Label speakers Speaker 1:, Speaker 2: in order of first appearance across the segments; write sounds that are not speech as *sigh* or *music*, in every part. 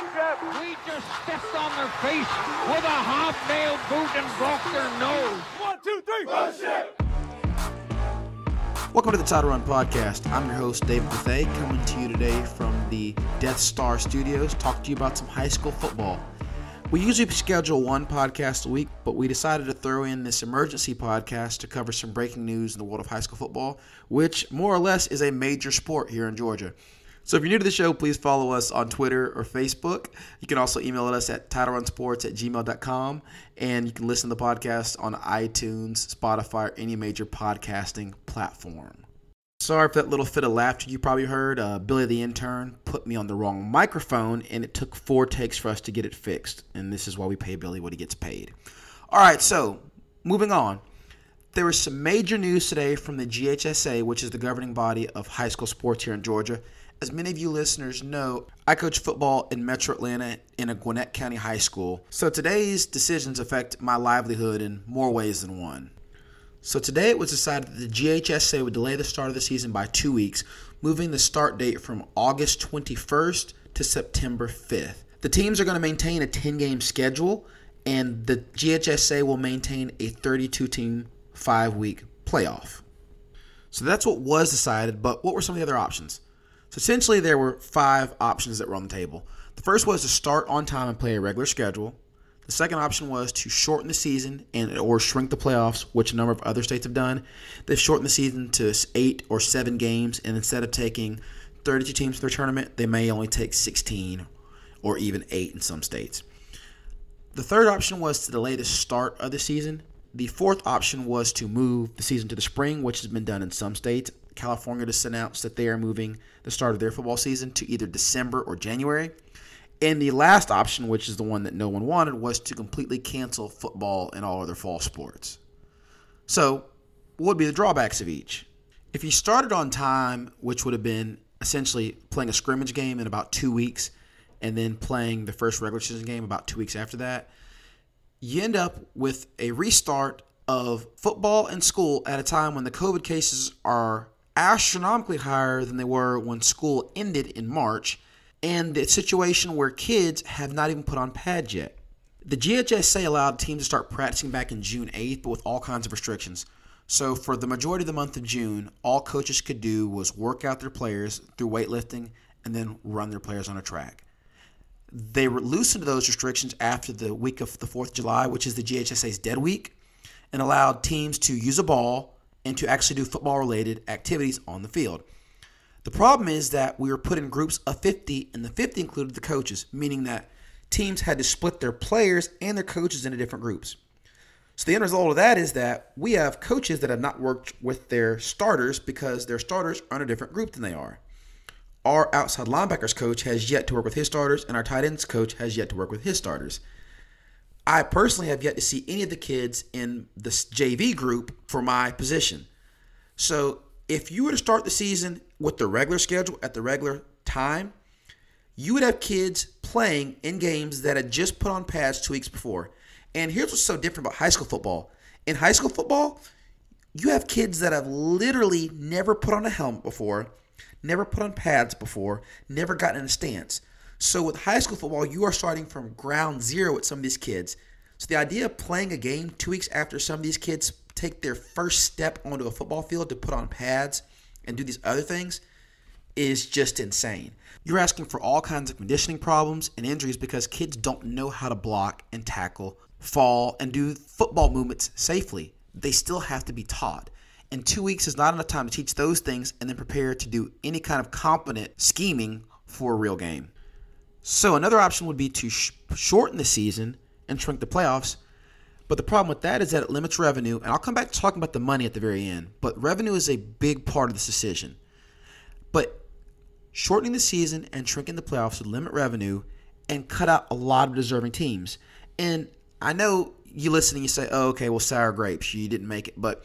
Speaker 1: One.
Speaker 2: We just stepped on their face with a hobnail boot and broke their nose.
Speaker 1: One, two, three. Bullshit.
Speaker 3: Welcome to the Title Run Podcast. I'm your host, David Bethay, coming to you today from the Death Star Studios, talk to you about some high school football. We usually schedule one podcast a week, but we decided to throw in this emergency podcast to cover some breaking news in the world of high school football, which more or less is a major sport here in Georgia. So if you're new to the show, please follow us on Twitter or Facebook. You can also email us at titlerunsports at gmail.com. And you can listen to the podcast on iTunes, Spotify, or any major podcasting platform. Sorry for that little fit of laughter you probably heard. Uh, Billy the intern put me on the wrong microphone, and it took four takes for us to get it fixed. And this is why we pay Billy what he gets paid. All right, so moving on. There was some major news today from the GHSA, which is the governing body of high school sports here in Georgia. As many of you listeners know, I coach football in Metro Atlanta in a Gwinnett County high school. So today's decisions affect my livelihood in more ways than one. So today it was decided that the GHSA would delay the start of the season by two weeks, moving the start date from August 21st to September 5th. The teams are going to maintain a 10 game schedule, and the GHSA will maintain a 32 team, five week playoff. So that's what was decided, but what were some of the other options? So essentially, there were five options that were on the table. The first was to start on time and play a regular schedule. The second option was to shorten the season and or shrink the playoffs, which a number of other states have done. They've shortened the season to eight or seven games, and instead of taking 32 teams to their tournament, they may only take 16 or even eight in some states. The third option was to delay the start of the season. The fourth option was to move the season to the spring, which has been done in some states. California just announced that they are moving the start of their football season to either December or January. And the last option, which is the one that no one wanted, was to completely cancel football and all other fall sports. So, what would be the drawbacks of each? If you started on time, which would have been essentially playing a scrimmage game in about two weeks and then playing the first regular season game about two weeks after that, you end up with a restart of football and school at a time when the COVID cases are astronomically higher than they were when school ended in March, and the situation where kids have not even put on pads yet. The GHSA allowed teams to start practicing back in June 8th, but with all kinds of restrictions. So, for the majority of the month of June, all coaches could do was work out their players through weightlifting and then run their players on a track. They loosened those restrictions after the week of the 4th of July, which is the GHSA's dead week, and allowed teams to use a ball and to actually do football related activities on the field. The problem is that we were put in groups of 50, and the 50 included the coaches, meaning that teams had to split their players and their coaches into different groups. So the end result of that is that we have coaches that have not worked with their starters because their starters are in a different group than they are. Our outside linebackers coach has yet to work with his starters, and our tight ends coach has yet to work with his starters. I personally have yet to see any of the kids in this JV group for my position. So if you were to start the season with the regular schedule at the regular time, you would have kids playing in games that had just put on pads two weeks before. And here's what's so different about high school football. In high school football, you have kids that have literally never put on a helmet before, never put on pads before, never gotten in a stance. So with high school football, you are starting from ground zero with some of these kids. So the idea of playing a game two weeks after some of these kids take their first step onto a football field to put on pads and do these other things is just insane. You're asking for all kinds of conditioning problems and injuries because kids don't know how to block and tackle, fall, and do football movements safely. They still have to be taught. And two weeks is not enough time to teach those things and then prepare to do any kind of competent scheming for a real game. So another option would be to sh- shorten the season and shrink the playoffs. But the problem with that is that it limits revenue, and I'll come back to talking about the money at the very end. But revenue is a big part of this decision. But shortening the season and shrinking the playoffs would limit revenue and cut out a lot of deserving teams. And I know you listen and you say, oh, okay, well, sour grapes, you didn't make it. But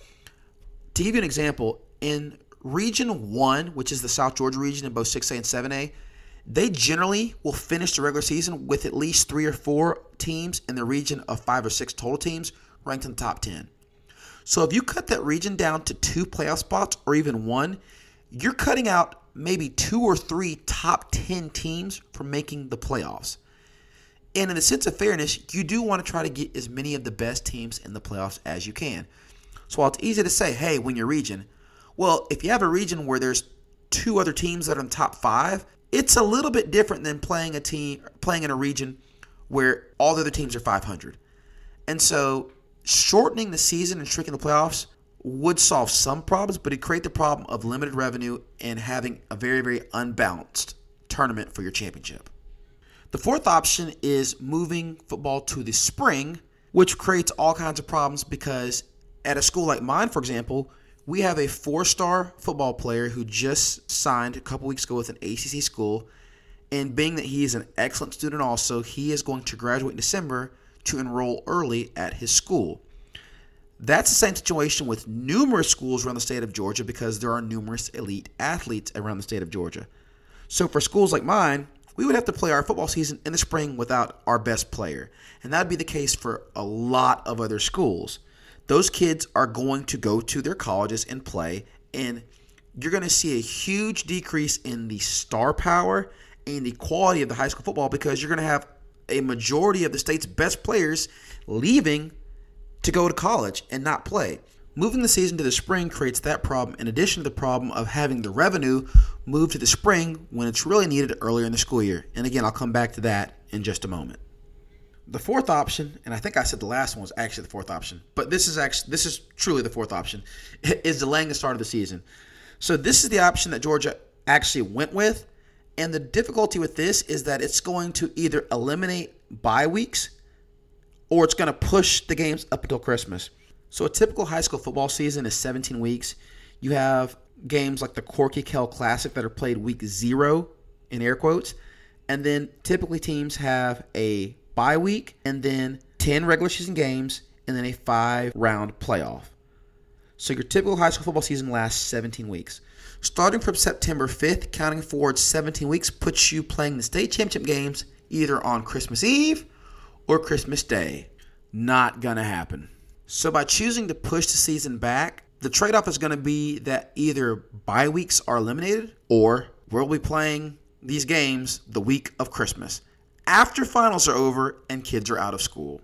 Speaker 3: to give you an example, in Region 1, which is the South Georgia region in both 6A and 7A, they generally will finish the regular season with at least three or four teams in the region of five or six total teams ranked in the top 10. So if you cut that region down to two playoff spots or even one, you're cutting out maybe two or three top 10 teams from making the playoffs. And in the sense of fairness, you do want to try to get as many of the best teams in the playoffs as you can. So while it's easy to say, hey, win your region, well, if you have a region where there's two other teams that are in top five, it's a little bit different than playing a team playing in a region where all the other teams are 500. And so shortening the season and shrinking the playoffs would solve some problems, but it create the problem of limited revenue and having a very, very unbalanced tournament for your championship. The fourth option is moving football to the spring, which creates all kinds of problems because at a school like mine, for example, we have a four star football player who just signed a couple weeks ago with an ACC school. And being that he is an excellent student, also, he is going to graduate in December to enroll early at his school. That's the same situation with numerous schools around the state of Georgia because there are numerous elite athletes around the state of Georgia. So for schools like mine, we would have to play our football season in the spring without our best player. And that'd be the case for a lot of other schools those kids are going to go to their colleges and play, and you're going to see a huge decrease in the star power and the quality of the high school football because you're going to have a majority of the state's best players leaving to go to college and not play. Moving the season to the spring creates that problem, in addition to the problem of having the revenue move to the spring when it's really needed earlier in the school year. And again, I'll come back to that in just a moment. The fourth option, and I think I said the last one was actually the fourth option, but this is actually this is truly the fourth option, *laughs* is delaying the start of the season. So this is the option that Georgia actually went with, and the difficulty with this is that it's going to either eliminate bye weeks or it's going to push the games up until Christmas. So a typical high school football season is 17 weeks. You have games like the Corky Kell Classic that are played week zero in air quotes, and then typically teams have a bye week, and then 10 regular season games, and then a five round playoff. So your typical high school football season lasts 17 weeks. Starting from September 5th, counting forward 17 weeks puts you playing the state championship games either on Christmas Eve or Christmas Day. Not going to happen. So by choosing to push the season back, the trade off is going to be that either bye weeks are eliminated or we'll be playing these games the week of Christmas after finals are over and kids are out of school.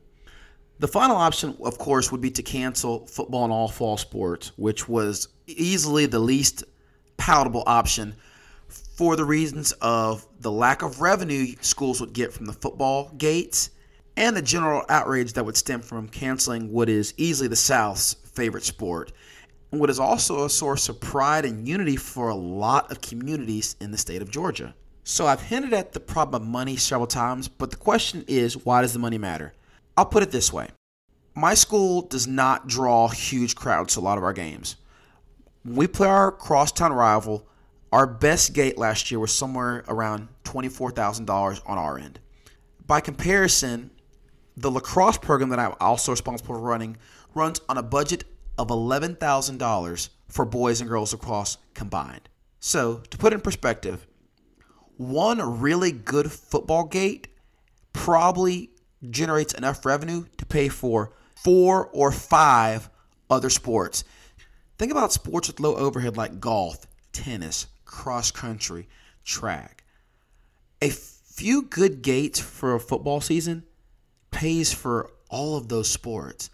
Speaker 3: The final option, of course, would be to cancel football and all fall sports, which was easily the least palatable option for the reasons of the lack of revenue schools would get from the football gates and the general outrage that would stem from canceling what is easily the South's favorite sport and what is also a source of pride and unity for a lot of communities in the state of Georgia. So I've hinted at the problem of money several times, but the question is why does the money matter? I'll put it this way my school does not draw huge crowds to a lot of our games. We play our crosstown rival, our best gate last year was somewhere around $24,000 on our end. By comparison, the lacrosse program that I'm also responsible for running runs on a budget of $11,000 for boys and girls lacrosse combined. So, to put it in perspective, one really good football gate probably generates enough revenue to pay for four or five other sports. Think about sports with low overhead like golf, tennis, cross country, track. A few good gates for a football season pays for all of those sports.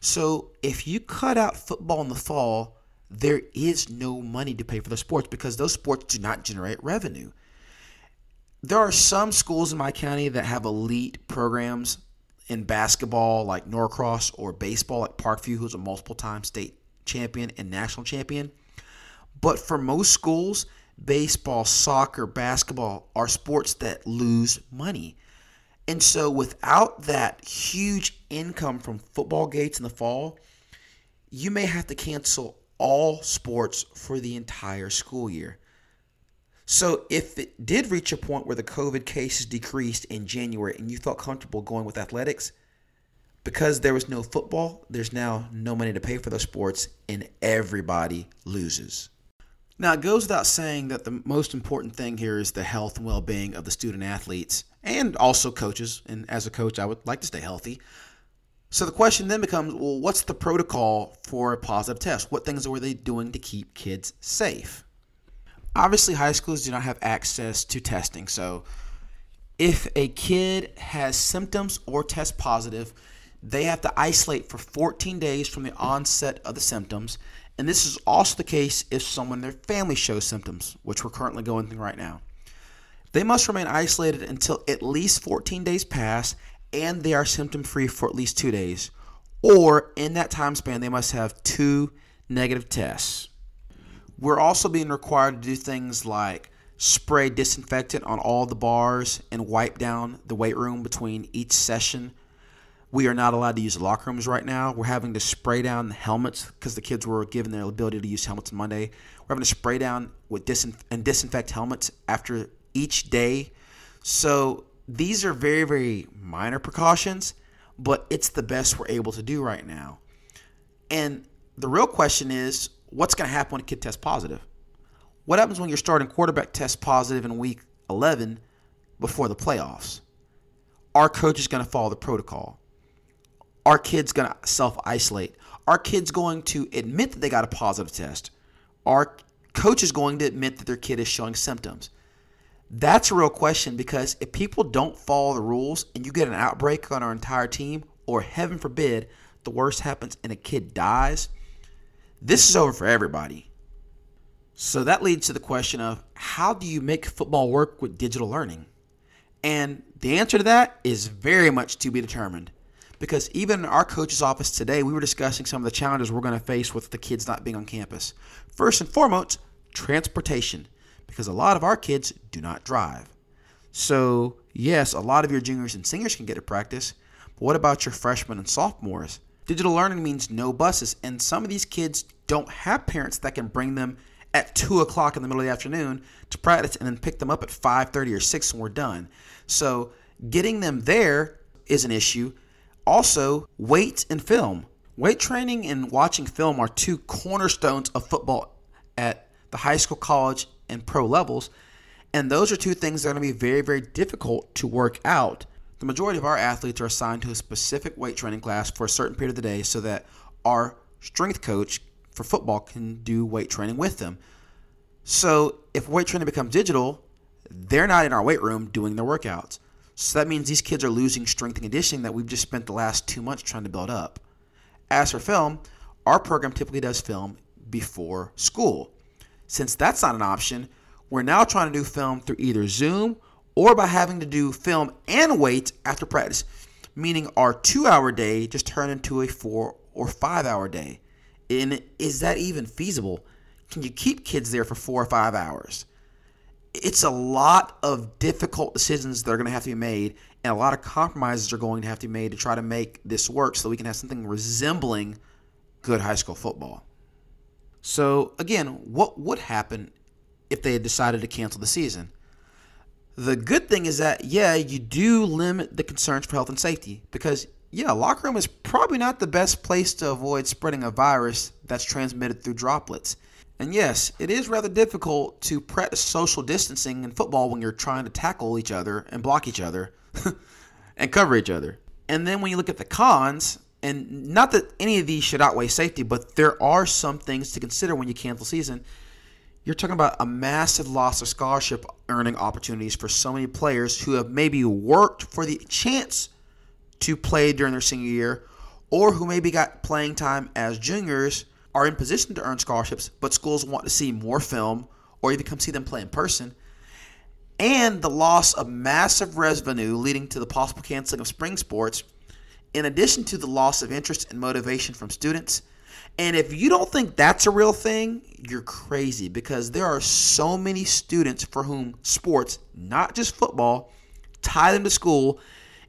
Speaker 3: So if you cut out football in the fall, there is no money to pay for the sports because those sports do not generate revenue there are some schools in my county that have elite programs in basketball, like Norcross, or baseball, like Parkview, who's a multiple time state champion and national champion. But for most schools, baseball, soccer, basketball are sports that lose money. And so without that huge income from football gates in the fall, you may have to cancel all sports for the entire school year. So if it did reach a point where the COVID cases decreased in January and you felt comfortable going with athletics, because there was no football, there's now no money to pay for those sports, and everybody loses. Now, it goes without saying that the most important thing here is the health and well being of the student athletes and also coaches. And as a coach, I would like to stay healthy. So the question then becomes well, what's the protocol for a positive test? What things were they doing to keep kids safe? Obviously, high schools do not have access to testing, so If a kid has symptoms or test positive, they have to isolate for 14 days from the onset of the symptoms. And this is also the case if someone in their family shows symptoms, which we're currently going through right now. They must remain isolated until at least 14 days pass and they are symptom free for at least two days. Or in that time span, they must have two negative tests. We're also being required to do things like spray disinfectant on all the bars and wipe down the weight room between each session. We are not allowed to use the locker rooms right now. We're having to spray down the helmets because the kids were given their ability to use helmets on Monday. We're having to spray down with disin- and disinfect helmets after each day. So these are very, very minor precautions, but it's the best we're able to do right now. And the real question is what's going to happen when a kid tests positive? What happens when your starting quarterback tests positive in week 11 before the playoffs? Our coach is going to follow the protocol. Our kid's going to self isolate. Our kid's going to admit that they got a positive test. Our coach is going to admit that their kid is showing symptoms. That's a real question because if people don't follow the rules and you get an outbreak on our entire team, or heaven forbid, the worst happens and a kid dies, this is over for everybody. So that leads to the question of how do you make football work with digital learning? And the answer to that is very much to be determined. Because even in our coach's office today, we were discussing some of the challenges we're going to face with the kids not being on campus. First and foremost, transportation because a lot of our kids do not drive. So, yes, a lot of your juniors and seniors can get to practice, but what about your freshmen and sophomores? Digital learning means no buses, and some of these kids don't have parents that can bring them at 2 o'clock in the middle of the afternoon to practice and then pick them up at 5.30 or 6 when we're done. So, getting them there is an issue. Also, weight and film. Weight training and watching film are two cornerstones of football at the high school, college, and pro levels. And those are two things that are going to be very, very difficult to work out. The majority of our athletes are assigned to a specific weight training class for a certain period of the day so that our strength coach for football can do weight training with them. So if weight training becomes digital, they're not in our weight room doing their workouts. So that means these kids are losing strength and conditioning that we've just spent the last two months trying to build up. As for film, our program typically does film before school. Since that's not an option, we're now trying to do film through either Zoom or by having to do film and wait after practice, meaning our two hour day just turned into a four or five hour day. And is that even feasible? Can you keep kids there for four or five hours? It's a lot of difficult decisions that are going to have to be made, and a lot of compromises are going to have to be made to try to make this work so we can have something resembling good high school football. So, again, what would happen if they had decided to cancel the season? The good thing is that, yeah, you do limit the concerns for health and safety because, yeah, locker room is probably not the best place to avoid spreading a virus that's transmitted through droplets. And yes, it is rather difficult to practice social distancing in football when you're trying to tackle each other and block each other *laughs* and cover each other. And then when you look at the cons, and not that any of these should outweigh safety, but there are some things to consider when you cancel season. You're talking about a massive loss of scholarship earning opportunities for so many players who have maybe worked for the chance to play during their senior year, or who maybe got playing time as juniors, are in position to earn scholarships, but schools want to see more film or even come see them play in person. And the loss of massive revenue leading to the possible canceling of spring sports in addition to the loss of interest and motivation from students. And if you don't think that's a real thing, you're crazy because there are so many students for whom sports, not just football, tie them to school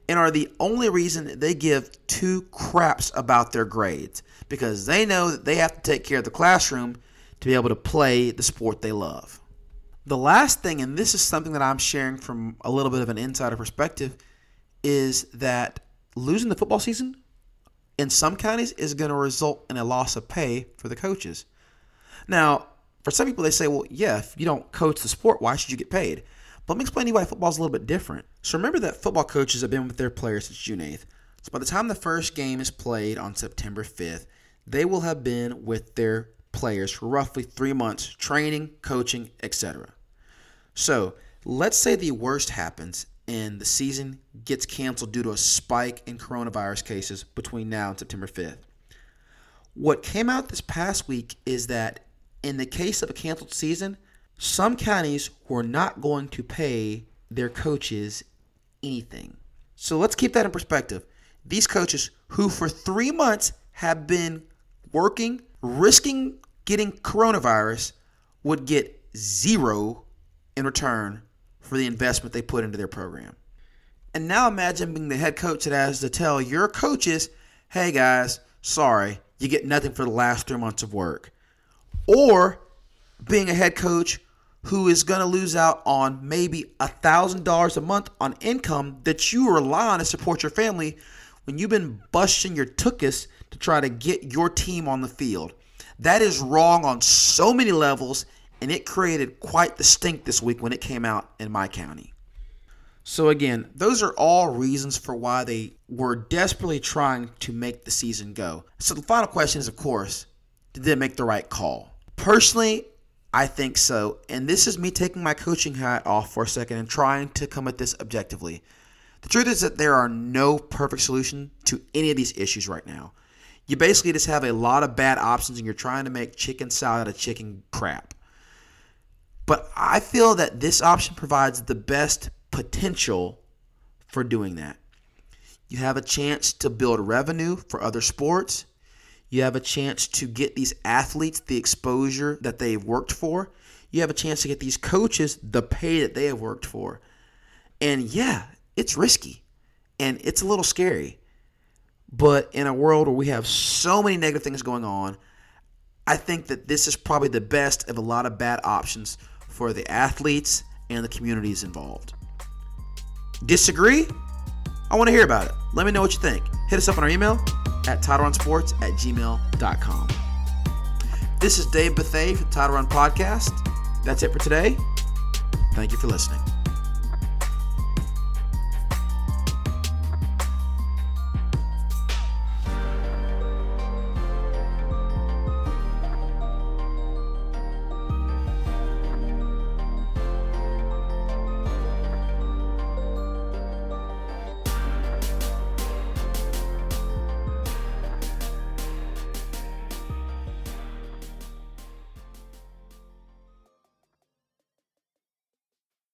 Speaker 3: and are the only reason they give two craps about their grades because they know that they have to take care of the classroom to be able to play the sport they love. The last thing, and this is something that I'm sharing from a little bit of an insider perspective, is that losing the football season in some counties is going to result in a loss of pay for the coaches. Now, for some people, they say, well, yeah, if you don't coach the sport, why should you get paid? But let me explain to you why football is a little bit different. So remember that football coaches have been with their players since June 8th. So by the time the first game is played on September 5th, they will have been with their players for roughly three months, training, coaching, etc. So let's say the worst happens and the season gets canceled due to a spike in coronavirus cases between now and September 5th. What came out this past week is that in the case of a canceled season, some counties were not going to pay their coaches anything. So let's keep that in perspective. These coaches who for three months have been working, risking getting coronavirus, would get zero in return for the investment they put into their program. And now imagine being the head coach that has to tell your coaches, hey guys, sorry, you get nothing for the last three months of work. Or being a head coach who is going to lose out on maybe $1,000 a month on income that you rely on to support your family when you've been busting your tuchus to try to get your team on the field. That is wrong on so many levels and it created quite the stink this week when it came out in my county. So, again, those are all reasons for why they were desperately trying to make the season go. So, the final question is, of course, did they make the right call? Personally, I think so. And this is me taking my coaching hat off for a second and trying to come at this objectively. The truth is that there are no perfect solution to any of these issues right now. You basically just have a lot of bad options and you're trying to make chicken salad out of chicken crap. But I feel that this option provides the best potential for doing that. You have a chance to build revenue for other sports. You have a chance to get these athletes the exposure that they've worked for. You have a chance to get these coaches the pay that they have worked for. And yeah, it's risky and it's a little scary. But in a world where we have so many negative things going on, I think that this is probably the best of a lot of bad options for the athletes and the communities involved. Disagree? I want to hear about it. Let me know what you think. Hit us up on our email at titlerunsports at gmail.com. This is Dave Bethay Title Run Podcast. That's it for today. Thank you for listening.